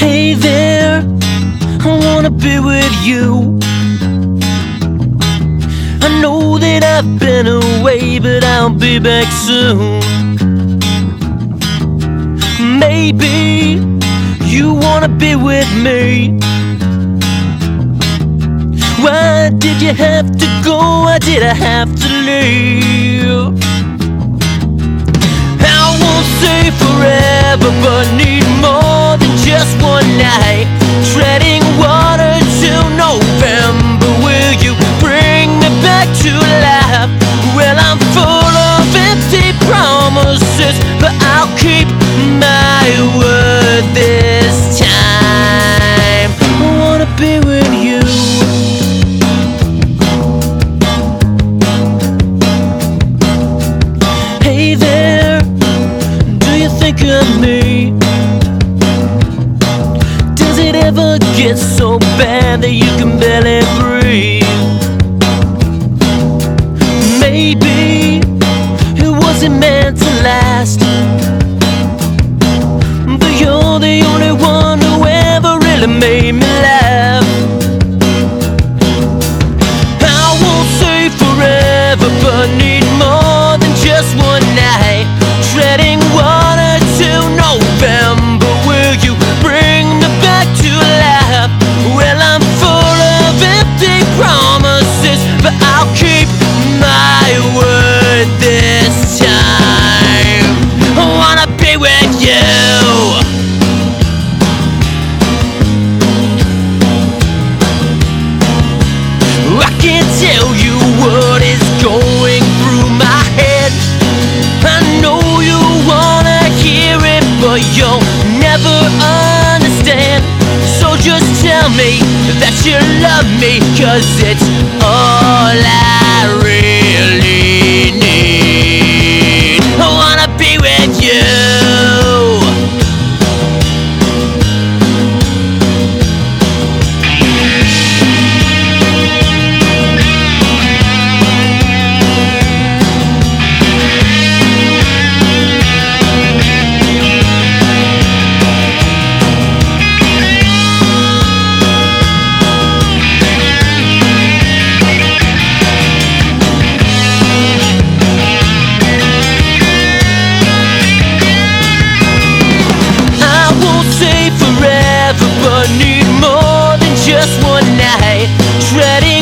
Hey there, I wanna be with you. I know that I've been away, but I'll be back soon. Maybe you wanna be with me. Why did you have to go? Why did I have to leave? I won't say forever, but need more than just one. night gets so bad that you can barely breathe. just tell me that you love me, cause it's all ready.